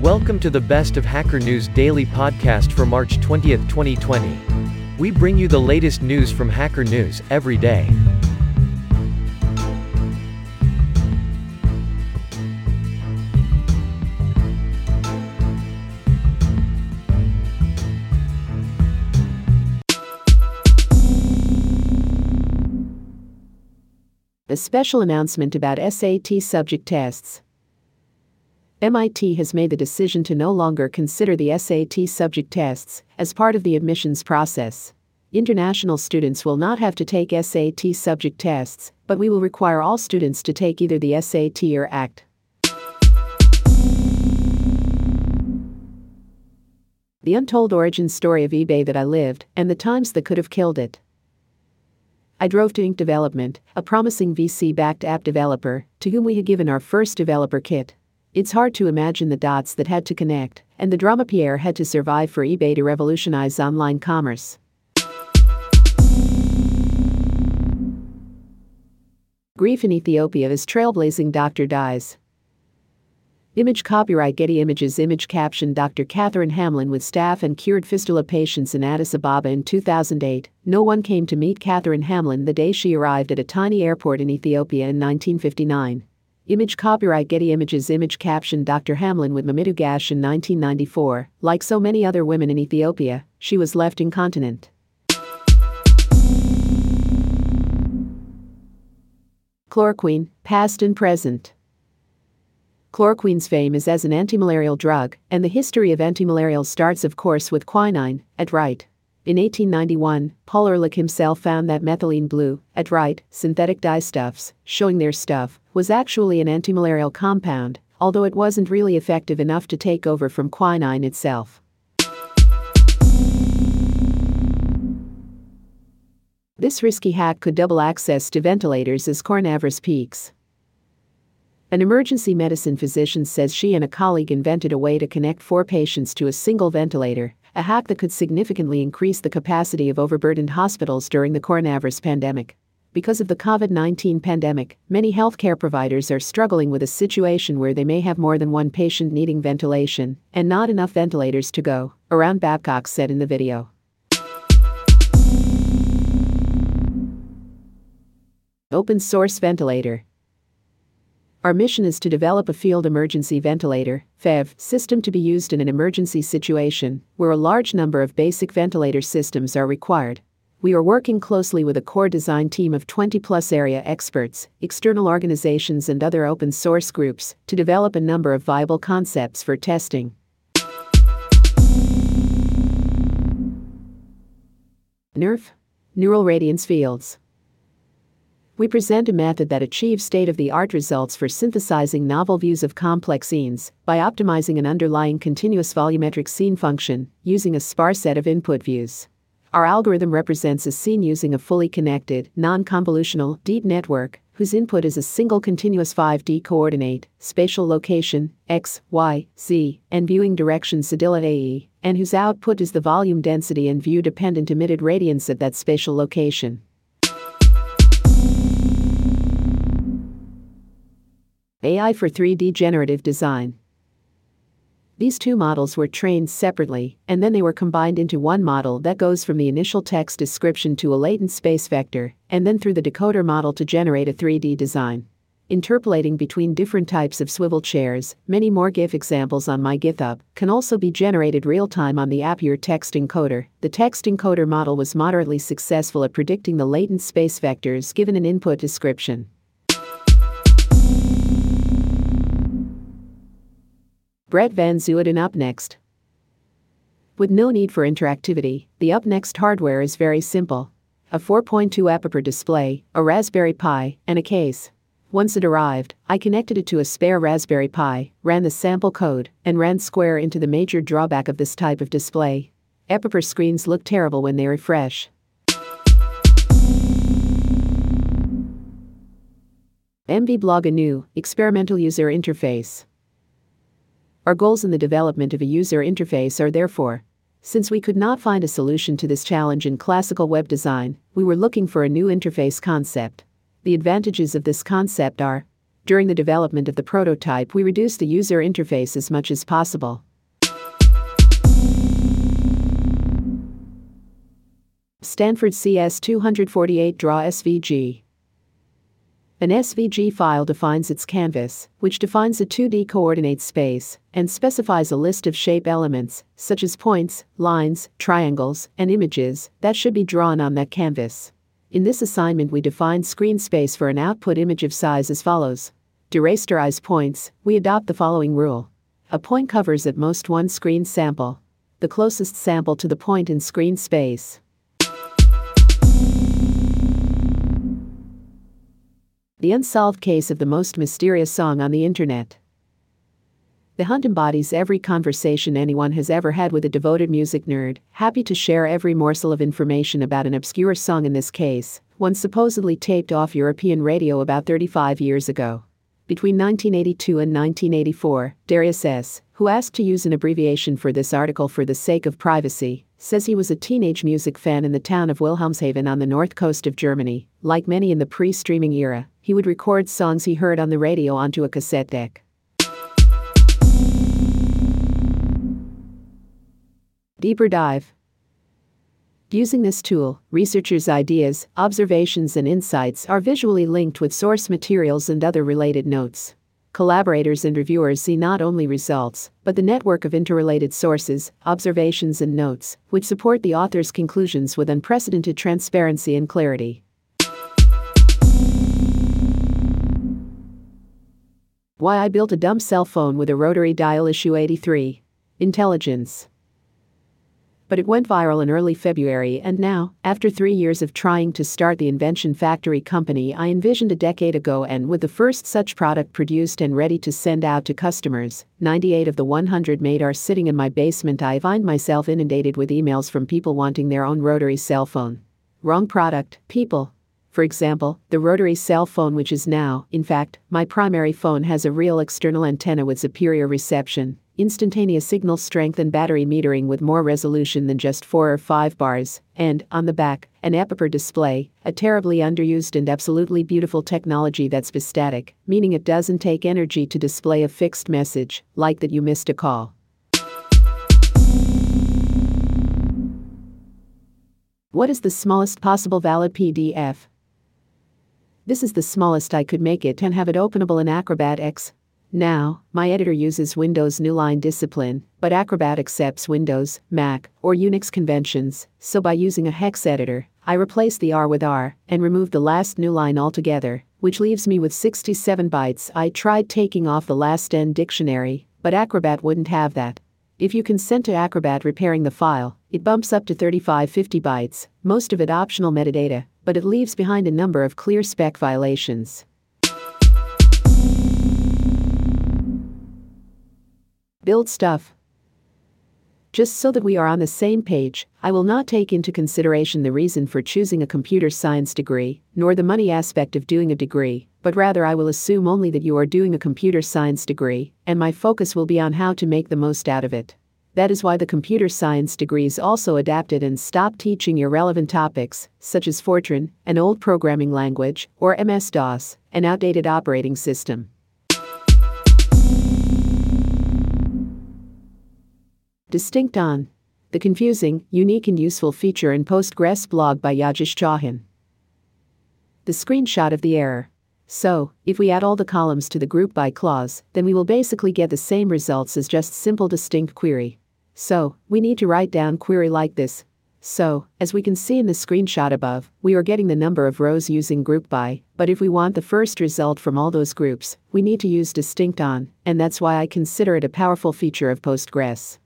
Welcome to the Best of Hacker News Daily podcast for March 20th, 2020. We bring you the latest news from Hacker News every day. A special announcement about SAT subject tests. MIT has made the decision to no longer consider the SAT subject tests as part of the admissions process. International students will not have to take SAT subject tests, but we will require all students to take either the SAT or ACT. The untold origin story of eBay that I lived, and the times that could have killed it. I drove to Ink Development, a promising VC backed app developer, to whom we had given our first developer kit. It's hard to imagine the dots that had to connect, and the drama Pierre had to survive for eBay to revolutionize online commerce. Grief in Ethiopia as trailblazing doctor dies. Image copyright Getty Images Image caption Dr. Catherine Hamlin with staff and cured fistula patients in Addis Ababa in 2008. No one came to meet Catherine Hamlin the day she arrived at a tiny airport in Ethiopia in 1959. Image copyright Getty Images Image caption Dr. Hamlin with Mamitu Gash in 1994. Like so many other women in Ethiopia, she was left incontinent. Chloroquine, past and present. Chloroquine's fame is as an antimalarial drug, and the history of antimalarials starts, of course, with quinine, at right. In 1891, Paul Ehrlich himself found that methylene blue, at right, synthetic dyestuffs, showing their stuff, was actually an antimalarial compound, although it wasn't really effective enough to take over from quinine itself. This risky hack could double access to ventilators as coronavirus peaks. An emergency medicine physician says she and a colleague invented a way to connect four patients to a single ventilator, a hack that could significantly increase the capacity of overburdened hospitals during the coronavirus pandemic. Because of the COVID 19 pandemic, many healthcare providers are struggling with a situation where they may have more than one patient needing ventilation and not enough ventilators to go, around Babcock said in the video. Open source ventilator. Our mission is to develop a field emergency ventilator (FEV) system to be used in an emergency situation where a large number of basic ventilator systems are required. We are working closely with a core design team of 20 plus area experts, external organizations, and other open source groups to develop a number of viable concepts for testing. NERF Neural Radiance Fields we present a method that achieves state of the art results for synthesizing novel views of complex scenes by optimizing an underlying continuous volumetric scene function using a sparse set of input views. Our algorithm represents a scene using a fully connected, non convolutional, deep network whose input is a single continuous 5D coordinate, spatial location, x, y, z, and viewing direction cedilla AE, and whose output is the volume density and view dependent emitted radiance at that spatial location. AI for 3D generative design. These two models were trained separately, and then they were combined into one model that goes from the initial text description to a latent space vector, and then through the decoder model to generate a 3D design. Interpolating between different types of swivel chairs, many more GIF examples on my GitHub, can also be generated real time on the Appier text encoder. The text encoder model was moderately successful at predicting the latent space vectors given an input description. Brett Van Zuiden up next. With no need for interactivity, the up next hardware is very simple a 4.2 Apiper display, a Raspberry Pi, and a case. Once it arrived, I connected it to a spare Raspberry Pi, ran the sample code, and ran Square into the major drawback of this type of display. Apiper screens look terrible when they refresh. MVblog a new, experimental user interface. Our goals in the development of a user interface are therefore since we could not find a solution to this challenge in classical web design, we were looking for a new interface concept. The advantages of this concept are During the development of the prototype, we reduced the user interface as much as possible. Stanford CS248 Draw SVG an SVG file defines its canvas, which defines a 2D coordinate space, and specifies a list of shape elements, such as points, lines, triangles, and images, that should be drawn on that canvas. In this assignment, we define screen space for an output image of size as follows. To rasterize points, we adopt the following rule. A point covers at most one screen sample. The closest sample to the point in screen space. The unsolved case of the most mysterious song on the internet. The hunt embodies every conversation anyone has ever had with a devoted music nerd, happy to share every morsel of information about an obscure song in this case, one supposedly taped off European radio about 35 years ago. Between 1982 and 1984, Darius S., who asked to use an abbreviation for this article for the sake of privacy, says he was a teenage music fan in the town of Wilhelmshaven on the north coast of Germany. Like many in the pre streaming era, he would record songs he heard on the radio onto a cassette deck. Deeper dive. Using this tool, researchers' ideas, observations, and insights are visually linked with source materials and other related notes. Collaborators and reviewers see not only results, but the network of interrelated sources, observations, and notes, which support the author's conclusions with unprecedented transparency and clarity. Why I built a dumb cell phone with a rotary dial issue 83. Intelligence. But it went viral in early February, and now, after three years of trying to start the Invention Factory company I envisioned a decade ago, and with the first such product produced and ready to send out to customers, 98 of the 100 made are sitting in my basement. I find myself inundated with emails from people wanting their own rotary cell phone. Wrong product, people. For example, the rotary cell phone, which is now, in fact, my primary phone, has a real external antenna with superior reception, instantaneous signal strength, and battery metering with more resolution than just 4 or 5 bars, and, on the back, an Epiper display, a terribly underused and absolutely beautiful technology that's bistatic, meaning it doesn't take energy to display a fixed message, like that you missed a call. What is the smallest possible valid PDF? This is the smallest I could make it and have it openable in Acrobat X. Now, my editor uses Windows New Line Discipline, but Acrobat accepts Windows, Mac, or Unix conventions, so by using a hex editor, I replace the R with R and remove the last new line altogether, which leaves me with 67 bytes. I tried taking off the last N dictionary, but Acrobat wouldn't have that. If you consent to Acrobat repairing the file, it bumps up to 3550 bytes, most of it optional metadata, but it leaves behind a number of clear spec violations. Build stuff. Just so that we are on the same page, I will not take into consideration the reason for choosing a computer science degree, nor the money aspect of doing a degree, but rather I will assume only that you are doing a computer science degree, and my focus will be on how to make the most out of it. That is why the computer science degrees also adapted and stopped teaching irrelevant topics, such as Fortran, an old programming language, or MS DOS, an outdated operating system. Distinct on the confusing, unique, and useful feature in Postgres blog by Yogesh Chauhan. The screenshot of the error. So, if we add all the columns to the group by clause, then we will basically get the same results as just simple distinct query. So, we need to write down query like this. So, as we can see in the screenshot above, we are getting the number of rows using group by, but if we want the first result from all those groups, we need to use distinct on, and that's why I consider it a powerful feature of Postgres.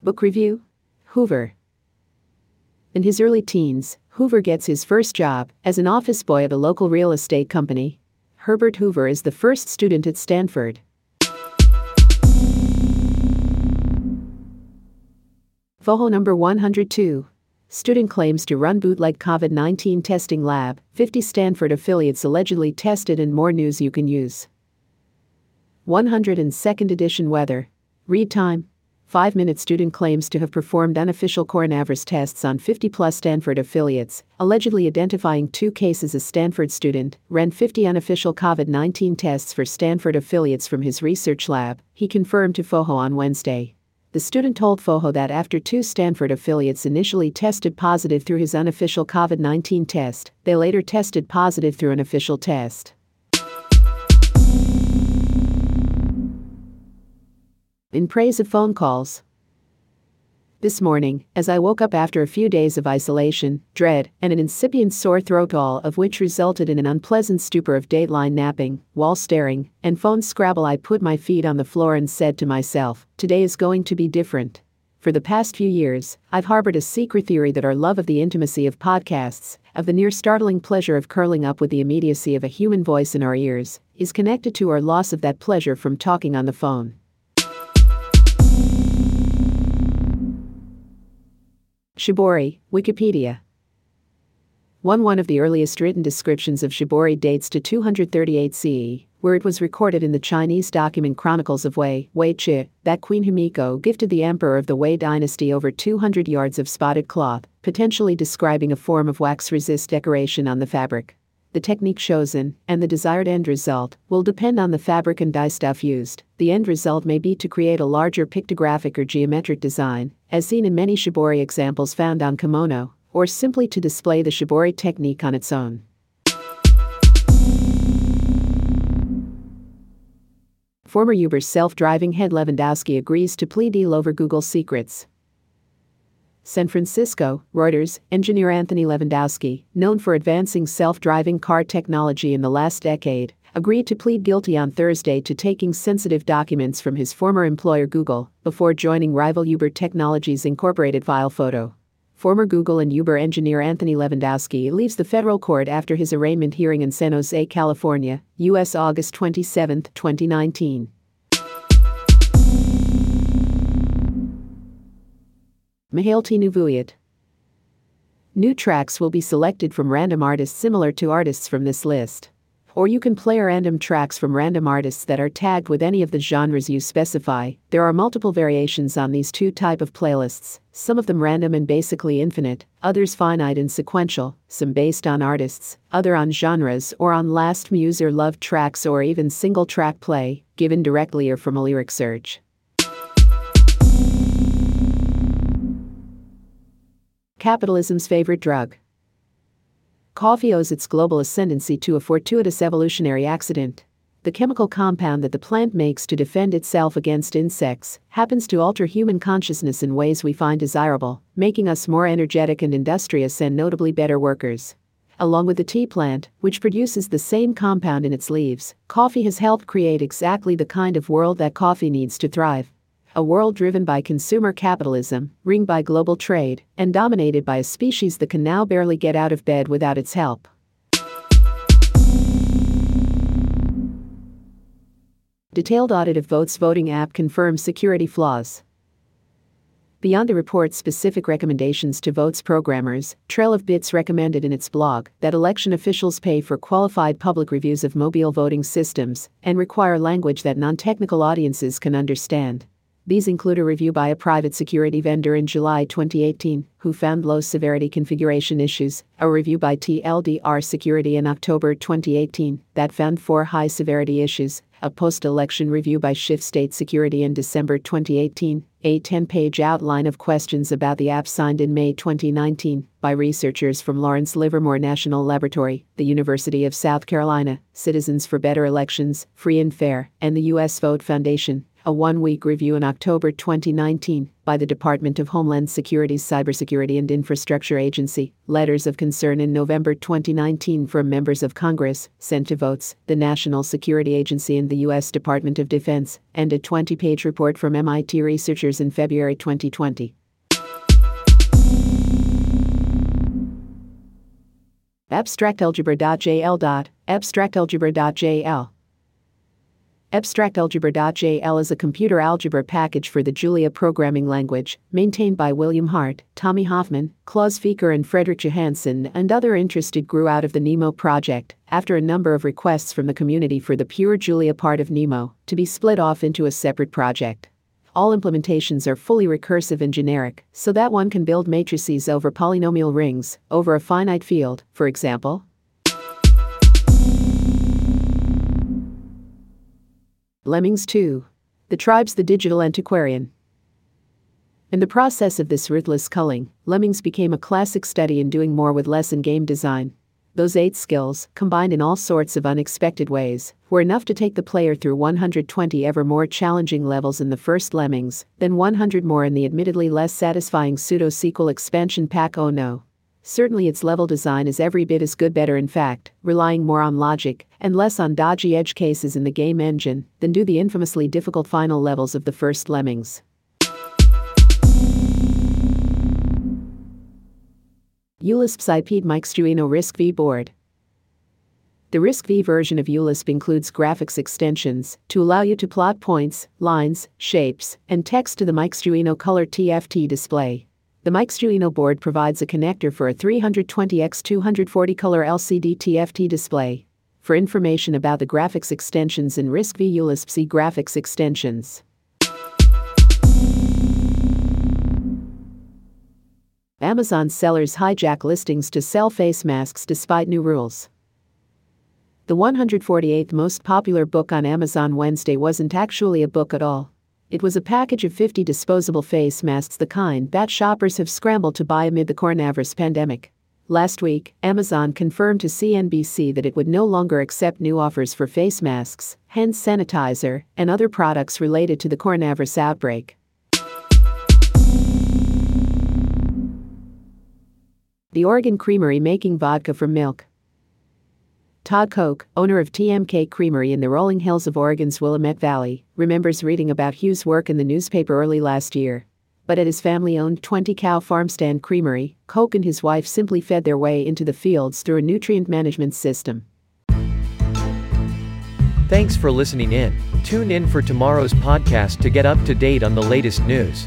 Book review Hoover. In his early teens, Hoover gets his first job as an office boy at a local real estate company. Herbert Hoover is the first student at Stanford. Foho number 102. Student claims to run bootleg COVID 19 testing lab, 50 Stanford affiliates allegedly tested, and more news you can use. 102nd edition weather. Read time Five Minute Student claims to have performed unofficial coronavirus tests on 50 plus Stanford affiliates, allegedly identifying two cases as Stanford student, ran 50 unofficial COVID 19 tests for Stanford affiliates from his research lab, he confirmed to FOHO on Wednesday. The student told FOHO that after two Stanford affiliates initially tested positive through his unofficial COVID 19 test, they later tested positive through an official test. In praise of phone calls. This morning, as I woke up after a few days of isolation, dread, and an incipient sore throat, all of which resulted in an unpleasant stupor of dateline napping, wall staring, and phone scrabble, I put my feet on the floor and said to myself, Today is going to be different. For the past few years, I've harbored a secret theory that our love of the intimacy of podcasts, of the near startling pleasure of curling up with the immediacy of a human voice in our ears, is connected to our loss of that pleasure from talking on the phone. Shibori, Wikipedia. 1 One of the earliest written descriptions of Shibori dates to 238 CE, where it was recorded in the Chinese document Chronicles of Wei, Wei Chi, that Queen Himiko gifted the emperor of the Wei dynasty over 200 yards of spotted cloth, potentially describing a form of wax resist decoration on the fabric. The technique chosen, and the desired end result, will depend on the fabric and dye stuff used. The end result may be to create a larger pictographic or geometric design, as seen in many shibori examples found on kimono, or simply to display the shibori technique on its own. Former Uber self driving head Levandowski agrees to plea deal over Google secrets. San Francisco, Reuters, engineer Anthony Levandowski, known for advancing self driving car technology in the last decade, agreed to plead guilty on Thursday to taking sensitive documents from his former employer Google before joining rival Uber Technologies Incorporated File Photo. Former Google and Uber engineer Anthony Levandowski leaves the federal court after his arraignment hearing in San Jose, California, U.S. August 27, 2019. Mahalti Nuvuyat. New tracks will be selected from random artists similar to artists from this list or you can play random tracks from random artists that are tagged with any of the genres you specify. There are multiple variations on these two type of playlists, some of them random and basically infinite, others finite and sequential, some based on artists, other on genres or on last muse or love tracks or even single track play, given directly or from a lyric search. Capitalism's favorite drug. Coffee owes its global ascendancy to a fortuitous evolutionary accident. The chemical compound that the plant makes to defend itself against insects happens to alter human consciousness in ways we find desirable, making us more energetic and industrious and notably better workers. Along with the tea plant, which produces the same compound in its leaves, coffee has helped create exactly the kind of world that coffee needs to thrive a world driven by consumer capitalism, ringed by global trade, and dominated by a species that can now barely get out of bed without its help. Detailed audit of Voatz voting app confirms security flaws. Beyond the report's specific recommendations to Voatz programmers, Trail of Bits recommended in its blog that election officials pay for qualified public reviews of mobile voting systems and require language that non technical audiences can understand. These include a review by a private security vendor in July 2018, who found low severity configuration issues, a review by TLDR Security in October 2018 that found four high severity issues, a post election review by Shift State Security in December 2018, a 10 page outline of questions about the app signed in May 2019 by researchers from Lawrence Livermore National Laboratory, the University of South Carolina, Citizens for Better Elections, Free and Fair, and the U.S. Vote Foundation a one week review in October 2019 by the Department of Homeland Security's Cybersecurity and Infrastructure Agency, letters of concern in November 2019 from members of Congress sent to Voatz, the National Security Agency, and the U.S. Department of Defense, and a 20 page report from MIT researchers in February 2020. AbstractAlgebra.jl. AbstractAlgebra.jl AbstractAlgebra.jl is a computer algebra package for the Julia programming language, maintained by William Hart, Tommy Hofmann, Claus Fieker, and Fredrik Johansson, and other interested grew out of the Nemo project, after a number of requests from the community for the pure Julia part of Nemo to be split off into a separate project. all implementations are fully recursive and generic, so that one can build matrices over polynomial rings, over a finite field, for example. Lemmings 2. The Tribe's the Digital Antiquarian. In the process of this ruthless culling, Lemmings became a classic study in doing more with less in game design. Those eight skills, combined in all sorts of unexpected ways, were enough to take the player through 120 ever more challenging levels in the first Lemmings, then 100 more in the admittedly less satisfying pseudo sequel expansion pack Oh No. Certainly, its level design is every bit as good, better, in fact, relying more on logic and less on dodgy edge cases in the game engine than do the infamously difficult final levels of the first Lemmings. ULISP's IP'd Maixduino RISC-V board. The RISC-V version of ULISP includes graphics extensions to allow you to plot points, lines, shapes, and text to the Maixduino Color TFT display. The Maixduino board provides a connector for a 320x240 color LCD TFT display. For information about the graphics extensions in RISC-V ULISP graphics extensions. Amazon sellers hijack listings to sell face masks despite new rules. The 148th most popular book on Amazon Wednesday wasn't actually a book at all. It was a package of 50 disposable face masks, the kind that shoppers have scrambled to buy amid the coronavirus pandemic. Last week, Amazon confirmed to CNBC that it would no longer accept new offers for face masks, hand sanitizer, and other products related to the coronavirus outbreak. The Oregon Creamery making vodka from milk. Todd Koch, owner of TMK Creamery in the rolling hills of Oregon's Willamette Valley, remembers reading about Hugh's work in the newspaper early last year. But at his family owned 20 cow farm stand creamery, Koch and his wife simply fed their way into the fields through a nutrient management system. Thanks for listening in. Tune in for tomorrow's podcast to get up to date on the latest news.